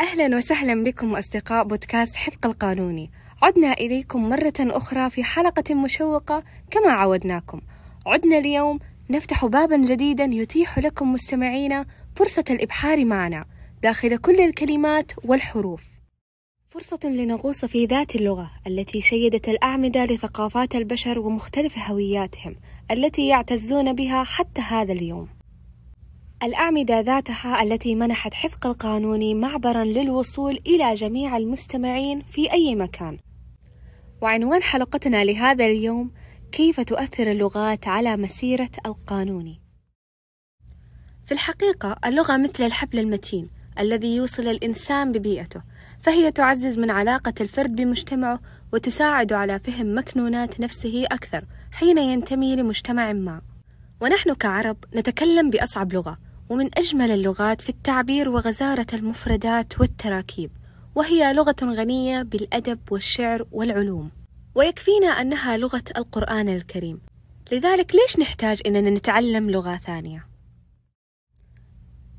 أهلا وسهلا بكم أصدقاء بودكاست حفق القانوني. عدنا إليكم مرة أخرى في حلقة مشوقة كما عودناكم. عدنا اليوم نفتح بابا جديدا يتيح لكم مستمعينا فرصة الإبحار معنا داخل كل الكلمات والحروف. فرصة لنغوص في ذات اللغة التي شيدت الأعمدة لثقافات البشر ومختلف هوياتهم التي يعتزون بها حتى هذا اليوم. الأعمدة ذاتها التي منحت حفق القانون معبرا للوصول إلى جميع المستمعين في أي مكان. وعنوان حلقتنا لهذا اليوم كيف تؤثر اللغات على مسيرة القانون؟ في الحقيقة اللغة مثل الحبل المتين الذي يوصل الإنسان ببيئته فهي تعزز من علاقة الفرد بمجتمعه وتساعد على فهم مكنونات نفسه أكثر حين ينتمي لمجتمع ما. ونحن كعرب نتكلم بأصعب لغة ومن أجمل اللغات في التعبير وغزارة المفردات والتراكيب وهي لغة غنية بالأدب والشعر والعلوم. ويكفينا أنها لغة القرآن الكريم. لذلك ليش نحتاج أننا نتعلم لغة ثانية؟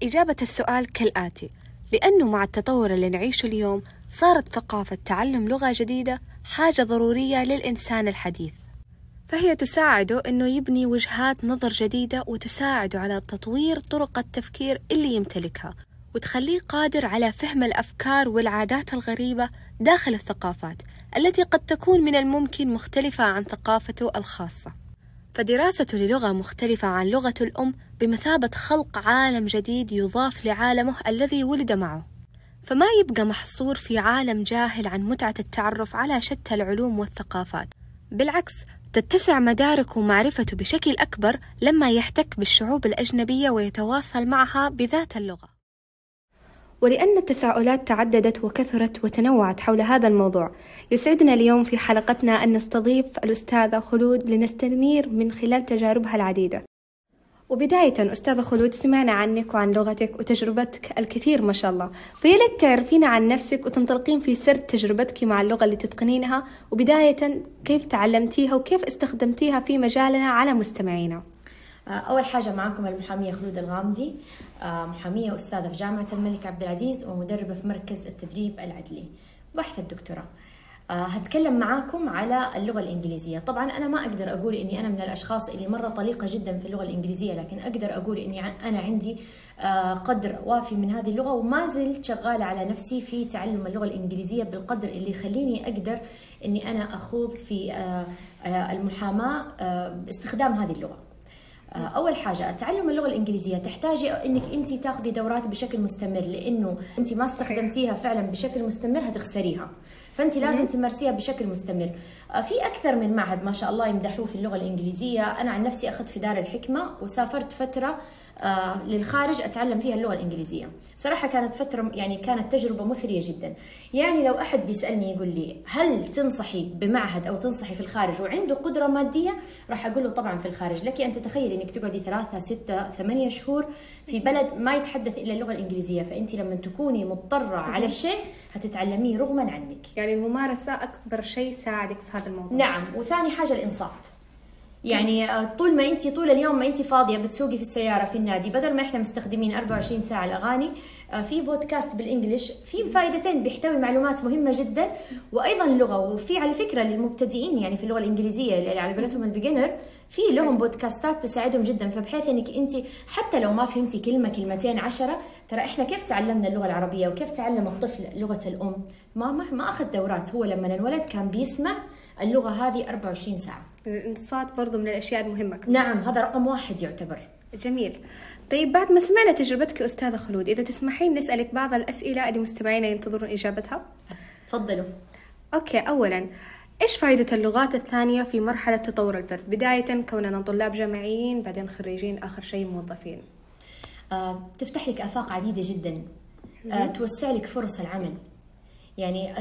إجابة السؤال كالآتي لأنه مع التطور اللي نعيشه اليوم صارت ثقافة تعلم لغة جديدة حاجة ضرورية للإنسان الحديث. فهي تساعده أنه يبني وجهات نظر جديدة وتساعده على تطوير طرق التفكير اللي يمتلكها وتخليه قادر على فهم الأفكار والعادات الغريبة داخل الثقافات التي قد تكون من الممكن مختلفة عن ثقافته الخاصة. فدراسته للغة مختلفة عن لغة الأم بمثابة خلق عالم جديد يضاف لعالمه الذي ولد معه. فما يبقى محصور في عالم جاهل عن متعة التعرف على شتى العلوم والثقافات بالعكس تتسع مدارك ومعرفته بشكل أكبر لما يحتك بالشعوب الأجنبية ويتواصل معها بذات اللغة. ولأن التساؤلات تعددت وكثرت وتنوعت حول هذا الموضوع يسعدنا اليوم في حلقتنا أن نستضيف الأستاذة خلود لنستنير من خلال تجاربها العديدة. وبداية أستاذة خلود سمعنا عنك وعن لغتك وتجربتك الكثير ما شاء الله. فيا تعرفينا عن نفسك وتنطلقين في سرد تجربتك مع اللغة اللي تتقنينها. وبداية كيف تعلمتيها وكيف استخدمتيها في مجالنا على مستمعينا؟ أول حاجة معكم المحامية خلود الغامدي. محامية أستاذة في جامعة الملك عبد العزيز ومدربة في مركز التدريب العدلي. باحثة الدكتوراه. آه، هتكلم معاكم على اللغة الإنجليزية. طبعا أنا ما أقدر أقول إني أنا من الأشخاص اللي مرة طليقة جدا في اللغة الإنجليزية لكن أقدر أقول إني أنا عندي آه، قدر وافي من هذه اللغة وما زلت شغالة على نفسي في تعلم اللغة الإنجليزية بالقدر اللي يخليني أقدر إني أنا أخوض في آه، المحاماة باستخدام هذه اللغة. أول حاجة تعلم اللغة الإنجليزية تحتاجي إنك أنت تاخذي دورات بشكل مستمر لأنه أنت ما استخدمتيها فعلا بشكل مستمر هتخسريها. فأنت لازم تمارسيها بشكل مستمر. آه، في أكثر من معهد ما شاء الله يمدحوه في اللغة الإنجليزية. أنا عن نفسي أخذت في دار الحكمة وسافرت فترة آه، للخارج أتعلم فيها اللغة الإنجليزية. صراحة كانت فترة يعني كانت تجربة مثرية جدا. يعني لو أحد بيسألني يقول لي هل تنصحي بمعهد أو تنصحي في الخارج وعنده قدرة مادية راح أقول له طبعا في الخارج. لك أن تتخيلي إنك تقعدي ثلاثة ستة ثمانية شهور في بلد ما يتحدث إلا اللغة الإنجليزية فأنت لما تكوني مضطرة على الشيء هتتعلميه رغما عنك. يعني الممارسة أكبر شيء ساعدك في هذا الموضوع. نعم وثاني حاجة الإنصات. يعني آه، طول ما انت طول اليوم ما انت فاضية بتسوقي في السيارة في النادي بدل ما إحنا مستخدمين 24 ساعة الأغاني آه، في بودكاست بالانجلش في فائدتين بيحتوي معلومات مهمة جدا وأيضا اللغة وفي على فكرة للمبتدئين يعني في اللغة الإنجليزية اللي على قولتهم البيجنر في لهم بودكاستات تساعدهم جدا. فبحيث إنك أنت حتى لو ما فهمتي كلمة كلمتين عشرة ترى إحنا كيف تعلمنا اللغة العربية وكيف تعلم الطفل لغة الأم؟ ما ما, ما أخذ دورات هو لما انولد كان بيسمع اللغة هذه 24 ساعة. الانصات برضو من الأشياء المهمة كمان. نعم هذا رقم واحد يعتبر. جميل. طيب بعد ما سمعنا تجربتك أستاذة خلود إذا تسمحين نسألك بعض الأسئلة اللي مستمعينا ينتظرون إجابتها. تفضلوا. أوكي أولا إيش فائدة اللغات الثانية في مرحلة تطور الفرد؟ بداية كوننا طلاب جامعيين بعدين خريجين آخر شيء موظفين. آه، تفتح لك آفاق عديدة جدا. آه، توسع لك فرص العمل. يعني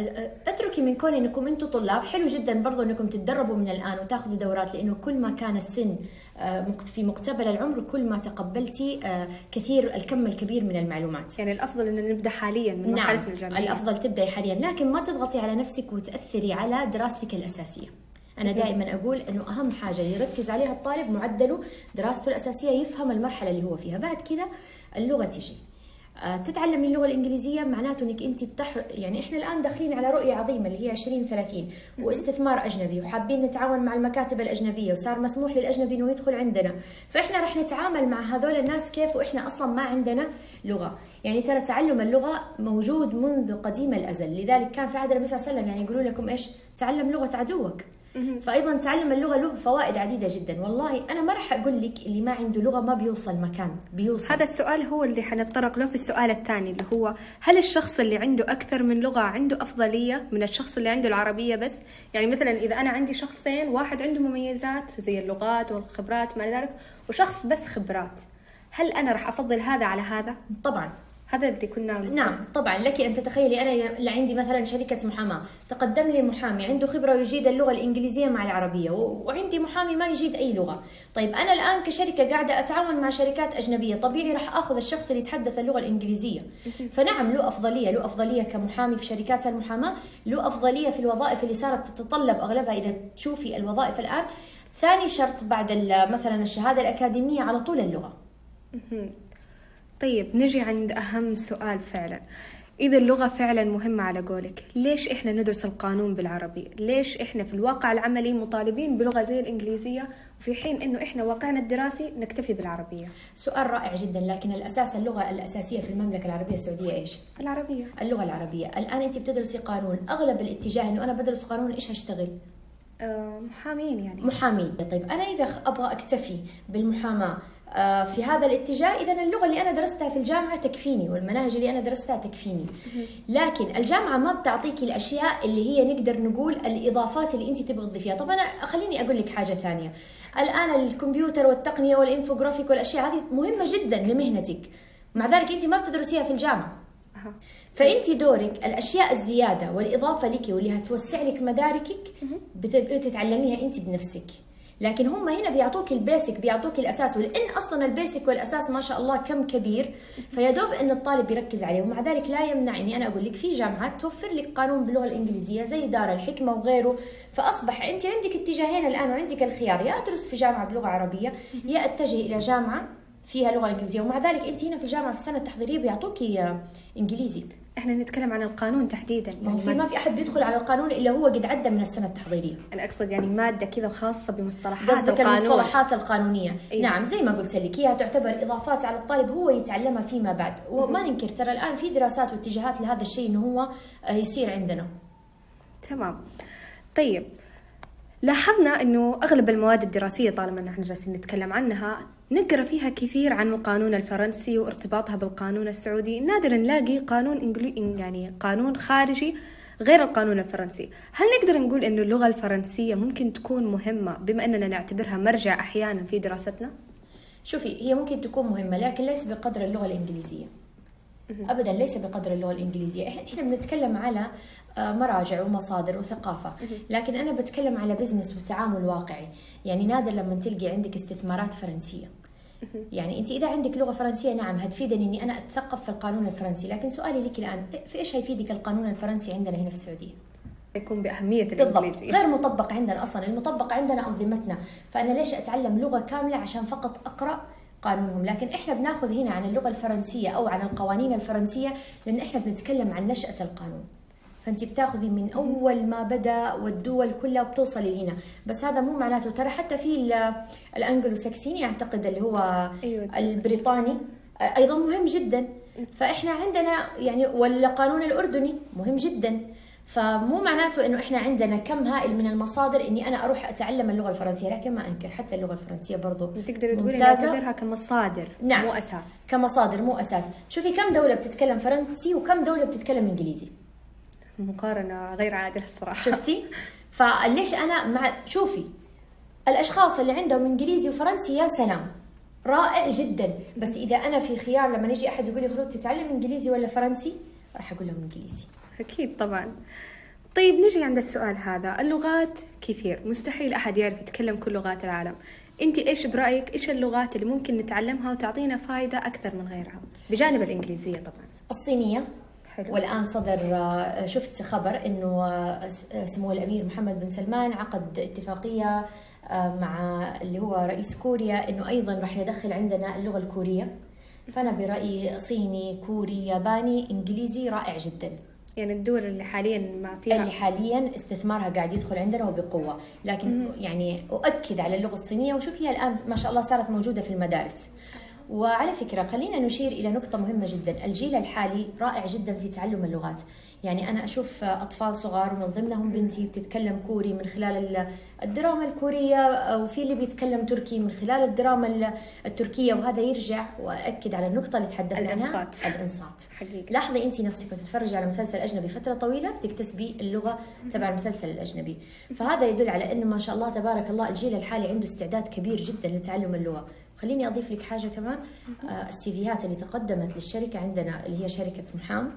اتركي من كون إنكم أنتم طلاب. حلو جدا برضو إنكم تتدربوا من الآن وتأخذوا دورات لأنه كل ما كان السن في مقتبل العمر كل ما تقبلتي كثير الكم الكبير من المعلومات. يعني الأفضل إن نبدأ حاليا من مرحله نعم. الجامعة الأفضل تبدأي حاليا. لكن ما تضغطي على نفسك وتأثري على دراستك الأساسية. أنا دائما أقول إنه أهم حاجة يركز عليها الطالب معدله دراسته الأساسية يفهم المرحلة اللي هو فيها. بعد كذا اللغة تجي. آه، تتعلمي اللغة الإنجليزية معناته إنك أنت بتح يعني إحنا الآن داخلين على رؤية عظيمة اللي هي 2030 واستثمار أجنبي وحابين نتعاون مع المكاتب الأجنبية وصار مسموح للأجنبي إنه يدخل عندنا. فإحنا رح نتعامل مع هذول الناس كيف وإحنا أصلا ما عندنا لغة. يعني ترى تعلم اللغة موجود منذ قديم الأزل. لذلك كان في عهد النبي صلى الله عليه وسلم يعني يقولوا لكم إيش؟ تعلم لغة عدوك. فايضا تعلم اللغة له فوائد عديدة جدا. والله أنا ما راح أقول لك اللي ما عنده لغة ما بيوصل مكان بيوصل. هذا السؤال هو اللي حنتطرق له في السؤال الثاني اللي هو هل الشخص اللي عنده أكثر من لغة عنده أفضلية من الشخص اللي عنده العربية بس؟ يعني مثلا إذا أنا عندي شخصين واحد عنده مميزات زي اللغات والخبرات ما ذلك وشخص بس خبرات هل أنا راح أفضل هذا على هذا؟ طبعا. هذا اللي كنا نعم طبعا لك أن تتخيلي أنا اللي عندي مثلا شركة محاماة تقدم لي محامي عنده خبرة ويجيد اللغة الإنجليزية مع العربية وعندي محامي ما يجيد أي لغة. طيب أنا الآن كشركة قاعدة أتعاون مع شركات أجنبية طبيعي راح آخذ الشخص اللي يتحدث اللغة الإنجليزية. فنعم له أفضلية له أفضلية كمحامي في شركات المحاماة له أفضلية في الوظائف اللي صارت تتطلب أغلبها إذا تشوفي الوظائف الآن. ثاني شرط بعد مثلا الشهادة الأكاديمية على طول اللغة. طيب نجي عند أهم سؤال فعلا. إذا اللغة فعلا مهمة على قولك ليش إحنا ندرس القانون بالعربي؟ ليش إحنا في الواقع العملي مطالبين بلغة زي الإنجليزية في حين إنه إحنا واقعنا الدراسي نكتفي بالعربية؟ سؤال رائع جدا لكن الأساس اللغة الأساسية في المملكة العربية السعودية إيش؟ العربية. اللغة العربية. الآن أنت بتدرسي قانون. أغلب الاتجاه إنه أنا بدرس قانون إيش هشتغل؟ محامين يعني. محامين. طيب أنا إذا أبغى أكتفي بالمحاماة آه، في هذا الاتجاه. إذا اللغة اللي أنا درستها في الجامعة تكفيني والمناهج اللي أنا درستها تكفيني. لكن الجامعة ما بتعطيك الأشياء اللي هي نقدر نقول الإضافات اللي أنت تبغى تضيفيها. طب أنا خليني أقول لك حاجة ثانية. الآن الكمبيوتر والتقنية والانفوجرافيك والأشياء هذه مهمة جدا لمهنتك. مع ذلك أنت ما بتدرسيها في الجامعة. فأنت دورك الأشياء الزيادة والإضافة لك واللي هتوسع لك مداركك بتتعلميها أنت بنفسك. لكن هم هنا بيعطوك ال basic بيعطوك الأساس. ولان أصلا ال basic والأساس ما شاء الله كم كبير فيا دوب إن الطالب يركز عليه. ومع ذلك لا يمنع اني أنا أقول لك في جامعات توفر لك قانون باللغة الإنجليزية زي دار الحكمة وغيره. فأصبح أنت عندك اتجاهين الآن وعندك الخيار. يا أدرس في جامعة بلغة عربية يا أتجه إلى جامعة فيها لغة إنجليزية. ومع ذلك أنت هنا في الجامعة في السنة التحضيرية بيعطوكي إنجليزي. إحنا نتكلم عن القانون تحديدا يعني ما في ما في أحد بيدخل على القانون إلا هو قد عدى من السنة التحضيرية. أنا أقصد يعني مادة كذا خاصة بمصطلحات قصدك المصطلحات القانونية. أيوة. نعم زي ما قلت لك هي تعتبر إضافات على الطالب هو يتعلمها فيما بعد. وما ننكر ترى الآن في دراسات واتجاهات لهذا الشيء إنه هو آه، يصير عندنا. تمام. طيب لاحظنا إنه أغلب المواد الدراسية طالما نحن جالسين نتكلم عنها نقرأ فيها كثير عن القانون الفرنسي وارتباطها بالقانون السعودي. نادرا نلاقي قانون انجلي يعني قانون خارجي غير القانون الفرنسي. هل نقدر نقول إنه اللغة الفرنسية ممكن تكون مهمة بما إننا نعتبرها مرجع أحيانا في دراستنا؟ شوفي هي ممكن تكون مهمة لكن ليس بقدر اللغة الإنجليزية. ابدا ليس بقدر اللغة الإنجليزية. إحنا بنتكلم على آه، مراجع ومصادر وثقافة. لكن أنا بتكلم على بزنس وتعامل واقعي. يعني نادر لما تلقي عندك استثمارات فرنسية. يعني أنت إذا عندك لغة فرنسية نعم هتفيدني إني أنا أتثقف في القانون الفرنسي. لكن سؤالي لك الآن في إيش هيفيدك القانون الفرنسي عندنا هنا في السعودية؟ يكون بأهمية الانجليزي غير مطبق عندنا أصلا. المطبق عندنا أنظمتنا. فأنا ليش أتعلم لغة كاملة؟ عشان فقط أقرأ قانونهم. لكن إحنا بناخذ هنا عن اللغة الفرنسية أو عن القوانين الفرنسية لأن إحنا بنتكلم عن نشأة القانون. فأنت بتاخذي من أول ما بدأ والدول كلها بتوصلي هنا بس هذا مو معناته ترى حتى في الانجلو ساكسيني أعتقد اللي هو أيوة. البريطاني أيضا مهم جدا. فإحنا عندنا يعني والقانون الأردني مهم جدا. فمو معناته إنه إحنا عندنا كم هائل من المصادر إني أنا أروح أتعلم اللغة الفرنسية لكن ما أنكر حتى اللغة الفرنسية برضو تقدر تقولي نعتبرها كمصادر نعم. مو أساس. كمصادر مو أساس. شوفي كم دولة بتتكلم فرنسي وكم دولة بتتكلم إنجليزي. مقارنة غير عادلة الصراحة. شفتي؟ فليش أنا مع شوفي الأشخاص اللي عندهم إنجليزي وفرنسي يا سلام رائع جدا. بس إذا أنا في خيار لما يجي أحد يقول لي خلود تتعلم إنجليزي ولا فرنسي راح أقول لهم إنجليزي. أكيد طبعا. طيب نجي عند السؤال هذا. اللغات كثير مستحيل أحد يعرف يتكلم كل لغات العالم. أنت إيش برأيك؟ إيش اللغات اللي ممكن نتعلمها وتعطينا فائده أكثر من غيرها؟ بجانب الإنجليزية طبعا. الصينية. حلو. والآن صدر آه، شفت خبر إنه آه، سمو الأمير محمد بن سلمان عقد اتفاقية آه، مع اللي هو رئيس كوريا إنه أيضا راح ندخل عندنا اللغة الكورية. فأنا برأيي صيني كوري ياباني إنجليزي رائع جدا. يعني الدول اللي حاليا ما فيها اللي حاليا استثمارها قاعد يدخل عندنا وبقوة. لكن يعني أؤكد على اللغة الصينية وشوف هي الآن ما شاء الله صارت موجودة في المدارس. وعلى فكرة خلينا نشير إلى نقطة مهمة جدا. الجيل الحالي رائع جدا في تعلم اللغات. يعني أنا أشوف أطفال صغار ومن ضمنهم بنتي بتتكلم كوري من خلال الدراما الكورية وفي اللي بيتكلم تركي من خلال الدراما التركية وهذا يرجع وأكد على النقطة اللي تحدثنا عنها الإنصات. الإنصات. حقيقي لاحظي أنت نفسك وتتفرجي على مسلسل أجنبي فترة طويلة بتكتسبي اللغة تبع المسلسل الأجنبي. فهذا يدل على أنه ما شاء الله تبارك الله الجيل الحالي عنده استعداد كبير جدا لتعلم اللغة. خليني أضيف لك حاجة كمان. آه، السيفيات اللي تقدمت للشركة عندنا اللي هي شركة محام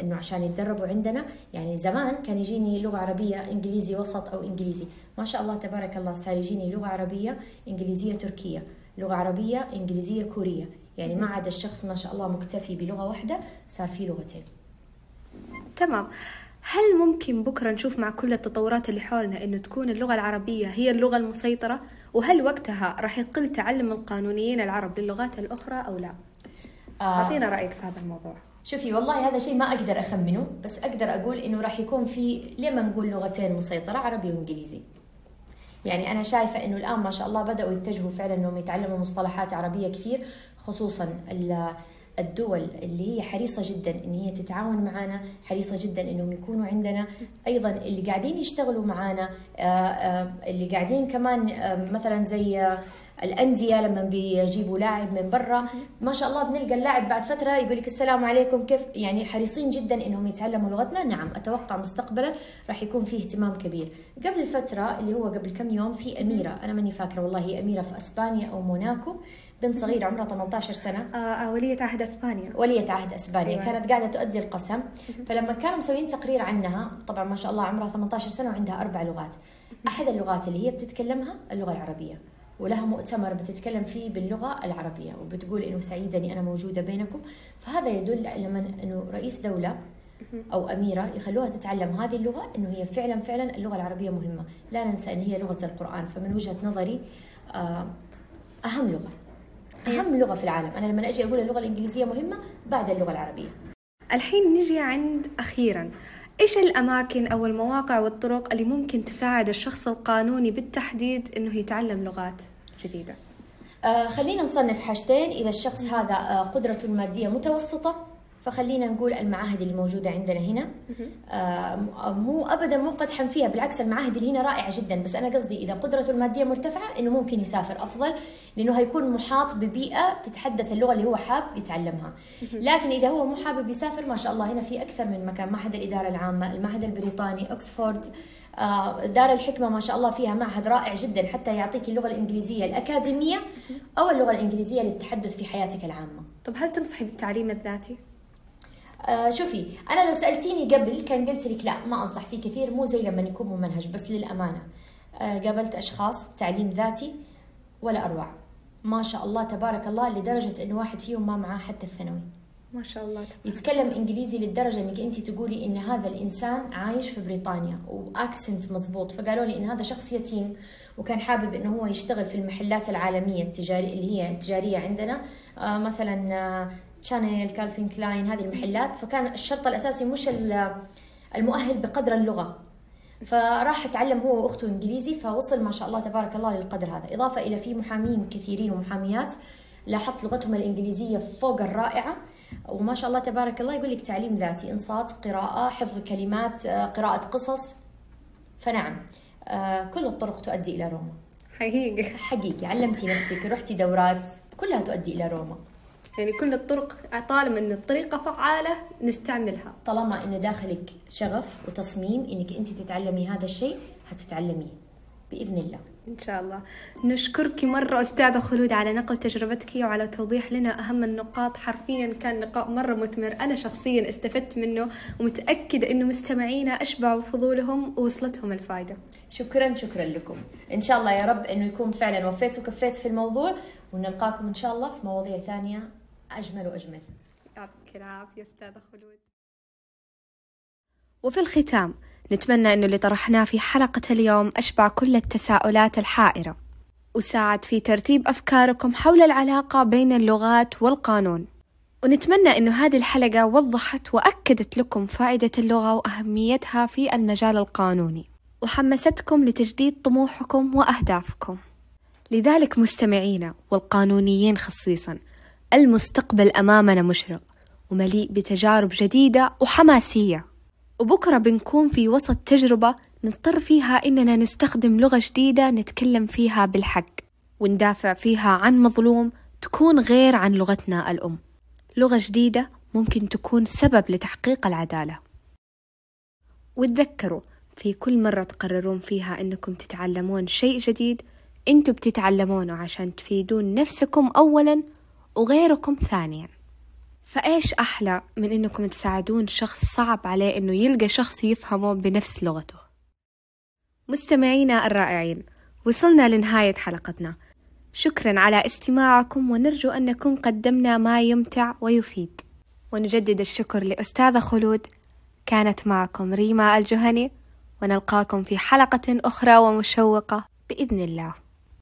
إنه عشان يتدربوا عندنا. يعني زمان كان يجيني لغة عربية إنجليزي وسط أو إنجليزي. ما شاء الله تبارك الله صار يجيني لغة عربية إنجليزية تركية لغة عربية إنجليزية كورية. يعني ما عاد الشخص ما شاء الله مكتفي بلغة واحدة صار في لغتين. تمام. هل ممكن بكرة نشوف مع كل التطورات اللي حولنا إنه تكون اللغة العربية هي اللغة المسيطرة؟ وهل وقتها راح يقل تعلم القانونيين العرب للغات الأخرى أو لا؟ آه، أعطينا رأيك في هذا الموضوع. شوفي والله هذا شيء ما أقدر أخمنه بس أقدر أقول إنه راح يكون في لما نقول لغتين مسيطرة عربي وإنجليزي يعني أنا شايفة إنه الآن ما شاء الله بدأوا يتجهوا فعلا إنهم يتعلموا مصطلحات عربية كثير خصوصا ال- الدول اللي هي حريصة جدا إن هي تتعاون معنا حريصة جدا إنهم يكونوا عندنا. أيضا اللي قاعدين يشتغلوا معنا آه، آه، اللي قاعدين كمان آه، مثلا زي الأندية لما بيجيبوا لاعب من برا ما شاء الله بنلقى اللاعب بعد فترة يقول لك السلام عليكم كيف؟ يعني حريصين جدا إنهم يتعلموا لغتنا. نعم أتوقع مستقبلا راح يكون فيه اهتمام كبير. قبل فتره اللي هو قبل كم يوم في أميرة. أنا ماني فاكرة والله هي أميرة في أسبانيا أو موناكو. بنت صغيرة عمرها 18 سنة. آه آه، ولية عهد إسبانيا. ولية عهد إسبانيا. أيوة. كانت قاعدة تؤدي القسم. فلما كانوا مسويين تقرير عنها طبعا ما شاء الله عمرها 18 سنة وعندها أربع لغات. أحد اللغات اللي هي بتتكلمها اللغة العربية. ولها مؤتمر بتتكلم فيه باللغة العربية وبتقول إنه سعيده اني أنا موجودة بينكم. فهذا يدل لما إنه رئيس دولة أو أميرة يخلوها تتعلم هذه اللغة إنه هي فعلا فعلا اللغة العربية مهمة. لا ننسى إن هي لغة القرآن. فمن وجهة نظري آه، أهم لغة. أهم لغة في العالم. أنا لما أجي أقول اللغة الإنجليزية مهمة بعد اللغة العربية. الحين نجي عند أخيرا. إيش الأماكن أو المواقع والطرق اللي ممكن تساعد الشخص القانوني بالتحديد إنه يتعلم لغات جديدة؟ آه خلينا نصنف حاجتين. إذا الشخص هذا آه قدرته المادية متوسطة فخلينا نقول المعاهد اللي موجودة عندنا هنا. آه مو ابدا مو قدحا فيها بالعكس المعاهد اللي هنا رائعة جدا. بس أنا قصدي إذا قدرته المادية مرتفعة إنه ممكن يسافر أفضل لأنه هيكون محاط ببيئة تتحدث اللغة اللي هو حاب يتعلمها. لكن إذا هو مو حابب يسافر ما شاء الله هنا في أكثر من مكان. معهد الإدارة العامة المعهد البريطاني اوكسفورد آه، دار الحكمة ما شاء الله فيها معهد رائع جدا حتى يعطيك اللغة الإنجليزية الأكاديمية أو اللغة الإنجليزية للتحدث في حياتك العامة. طب هل تنصحي بالتعليم الذاتي؟ آه شوفي أنا لو سألتيني قبل كان قلت لك لا ما أنصح فيه كثير مو زي لما يكون ممنهج بس للأمانة. آه قابلت أشخاص تعليم ذاتي ولا أروع. ما شاء الله تبارك الله لدرجة إنه واحد فيهم ما معاه حتى الثانوي. ما شاء الله تبارك يتكلم إنجليزي للدرجة إنك أنت تقولي إن هذا الإنسان عايش في بريطانيا و accent مزبوط فقالوا لي إن هذا شخص يتيم وكان حابب إنه هو يشتغل في المحلات العالمية التجاريه اللي هي التجارية عندنا. آه مثلا آه شانيل كالفين كلاين هذه المحلات. فكان الشرط الأساسي مش ال- المؤهل بقدر اللغة. فراح اتعلم هو واخته إنجليزي فوصل ما شاء الله تبارك الله للقدر هذا. إضافة إلى في محامين كثيرين ومحاميات لاحظت لغتهم الإنجليزية فوق الرائعة. وما شاء الله تبارك الله يقول لك تعليم ذاتي إنصات قراءة حفظ كلمات آه، قراءة قصص. فنعم آه، كل الطرق تؤدي إلى روما. حقيقي. حقيقي علمتي نفسك رحتي دورات كلها تؤدي إلى روما. يعني كل الطرق طالما إنه الطريقة فعالة نستعملها. طالما إن داخلك شغف وتصميم إنك أنت تتعلمي هذا الشيء حتتعلميه. بإذن الله. إن شاء الله. نشكرك مرة أستاذة خلود على نقل تجربتك وعلى توضيح لنا أهم النقاط. حرفيا كان لقاء مرة مثمر. أنا شخصيا استفدت منه ومتأكدة أنه مستمعينا أشبعوا فضولهم ووصلتهم الفائدة شكرا شكرا لكم. إن شاء الله يا رب إنه يكون فعلا وفيت وكفيت في الموضوع ونلقاكم إن شاء الله في مواضيع ثانية أجمل وأجمل. يعطيك العافية أستاذة خلود. وفي الختام نتمنى أنه اللي طرحناه في حلقة اليوم أشبع كل التساؤلات الحائرة. وساعد في ترتيب أفكاركم حول العلاقة بين اللغات والقانون. ونتمنى أنه هذه الحلقة وضحت وأكدت لكم فائدة اللغة وأهميتها في المجال القانوني. وحمستكم لتجديد طموحكم وأهدافكم. لذلك مستمعينا والقانونيين خصيصا المستقبل أمامنا مشرق ومليء بتجارب جديدة وحماسية. وبكرة بنكون في وسط تجربة نضطر فيها إننا نستخدم لغة جديدة نتكلم فيها بالحق وندافع فيها عن مظلوم تكون غير عن لغتنا الأم. لغة جديدة ممكن تكون سبب لتحقيق العدالة. وتذكروا في كل مرة تقررون فيها إنكم تتعلمون شيء جديد إنتوا بتتعلمونه عشان تفيدون نفسكم أولا وغيركم ثانيا. فإيش أحلى من إنكم تساعدون شخص صعب عليه إنه يلقى شخص يفهمه بنفس لغته؟ مستمعينا الرائعين وصلنا لنهاية حلقتنا. شكرا على استماعكم ونرجو أن نكون قدمنا ما يمتع ويفيد. ونجدد الشكر لأستاذة خلود. كانت معكم ريما الجهني ونلقاكم في حلقة أخرى ومشوقة بإذن الله.